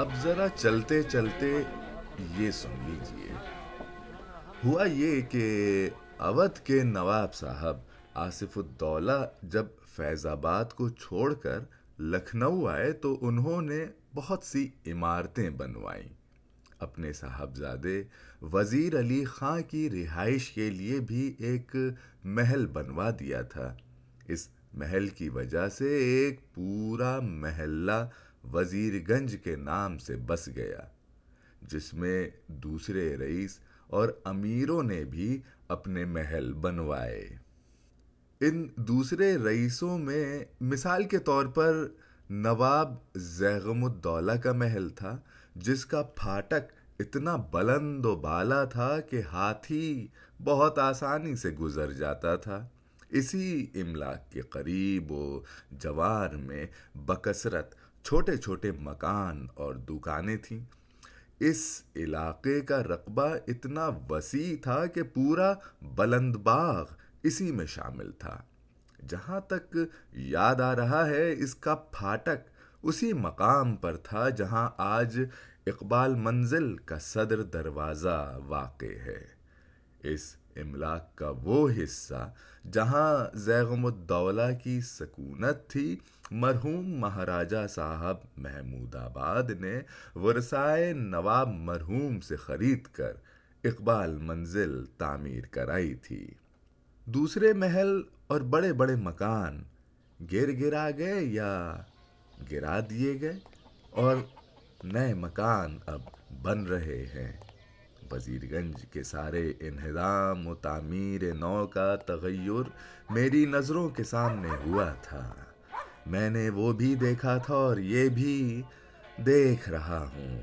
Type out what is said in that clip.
اب ذرا چلتے چلتے یہ سن لیجیے ہوا یہ کہ اودھ کے نواب صاحب آصف الدولہ جب فیض آباد کو چھوڑ کر لکھنؤ آئے تو انہوں نے بہت سی عمارتیں بنوائیں۔ اپنے صاحبزادے وزیر علی خاں کی رہائش کے لیے بھی ایک محل بنوا دیا تھا۔ اس محل کی وجہ سے ایک پورا محلہ وزیر گنج کے نام سے بس گیا، جس میں دوسرے رئیس اور امیروں نے بھی اپنے محل بنوائے۔ ان دوسرے رئیسوں میں مثال کے طور پر نواب زیغم الدولہ کا محل تھا، جس کا پھاٹک اتنا بلند و بالا تھا کہ ہاتھی بہت آسانی سے گزر جاتا تھا۔ اسی املاک کے قریب و جوار میں بکثرت چھوٹے چھوٹے مکان اور دکانیں تھیں۔ اس علاقے کا رقبہ اتنا وسیع تھا کہ پورا بلند باغ اسی میں شامل تھا۔ جہاں تک یاد آ رہا ہے، اس کا پھاٹک اسی مقام پر تھا جہاں آج اقبال منزل کا صدر دروازہ واقع ہے۔ اس املاک کا وہ حصہ جہاں زیغم الدولہ کی سکونت تھی، مرحوم مہاراجہ صاحب محمود آباد نے ورثائے نواب مرحوم سے خرید کر اقبال منزل تعمیر کرائی تھی۔ دوسرے محل اور بڑے بڑے مکان گر گرا گئے یا گرا دیے گئے اور نئے مکان اب بن رہے ہیں۔ پذیر گنج کے سارے انہدام و تعمیر نو کا تغیر میری نظروں کے سامنے ہوا تھا۔ میں نے وہ بھی دیکھا تھا اور یہ بھی دیکھ رہا ہوں۔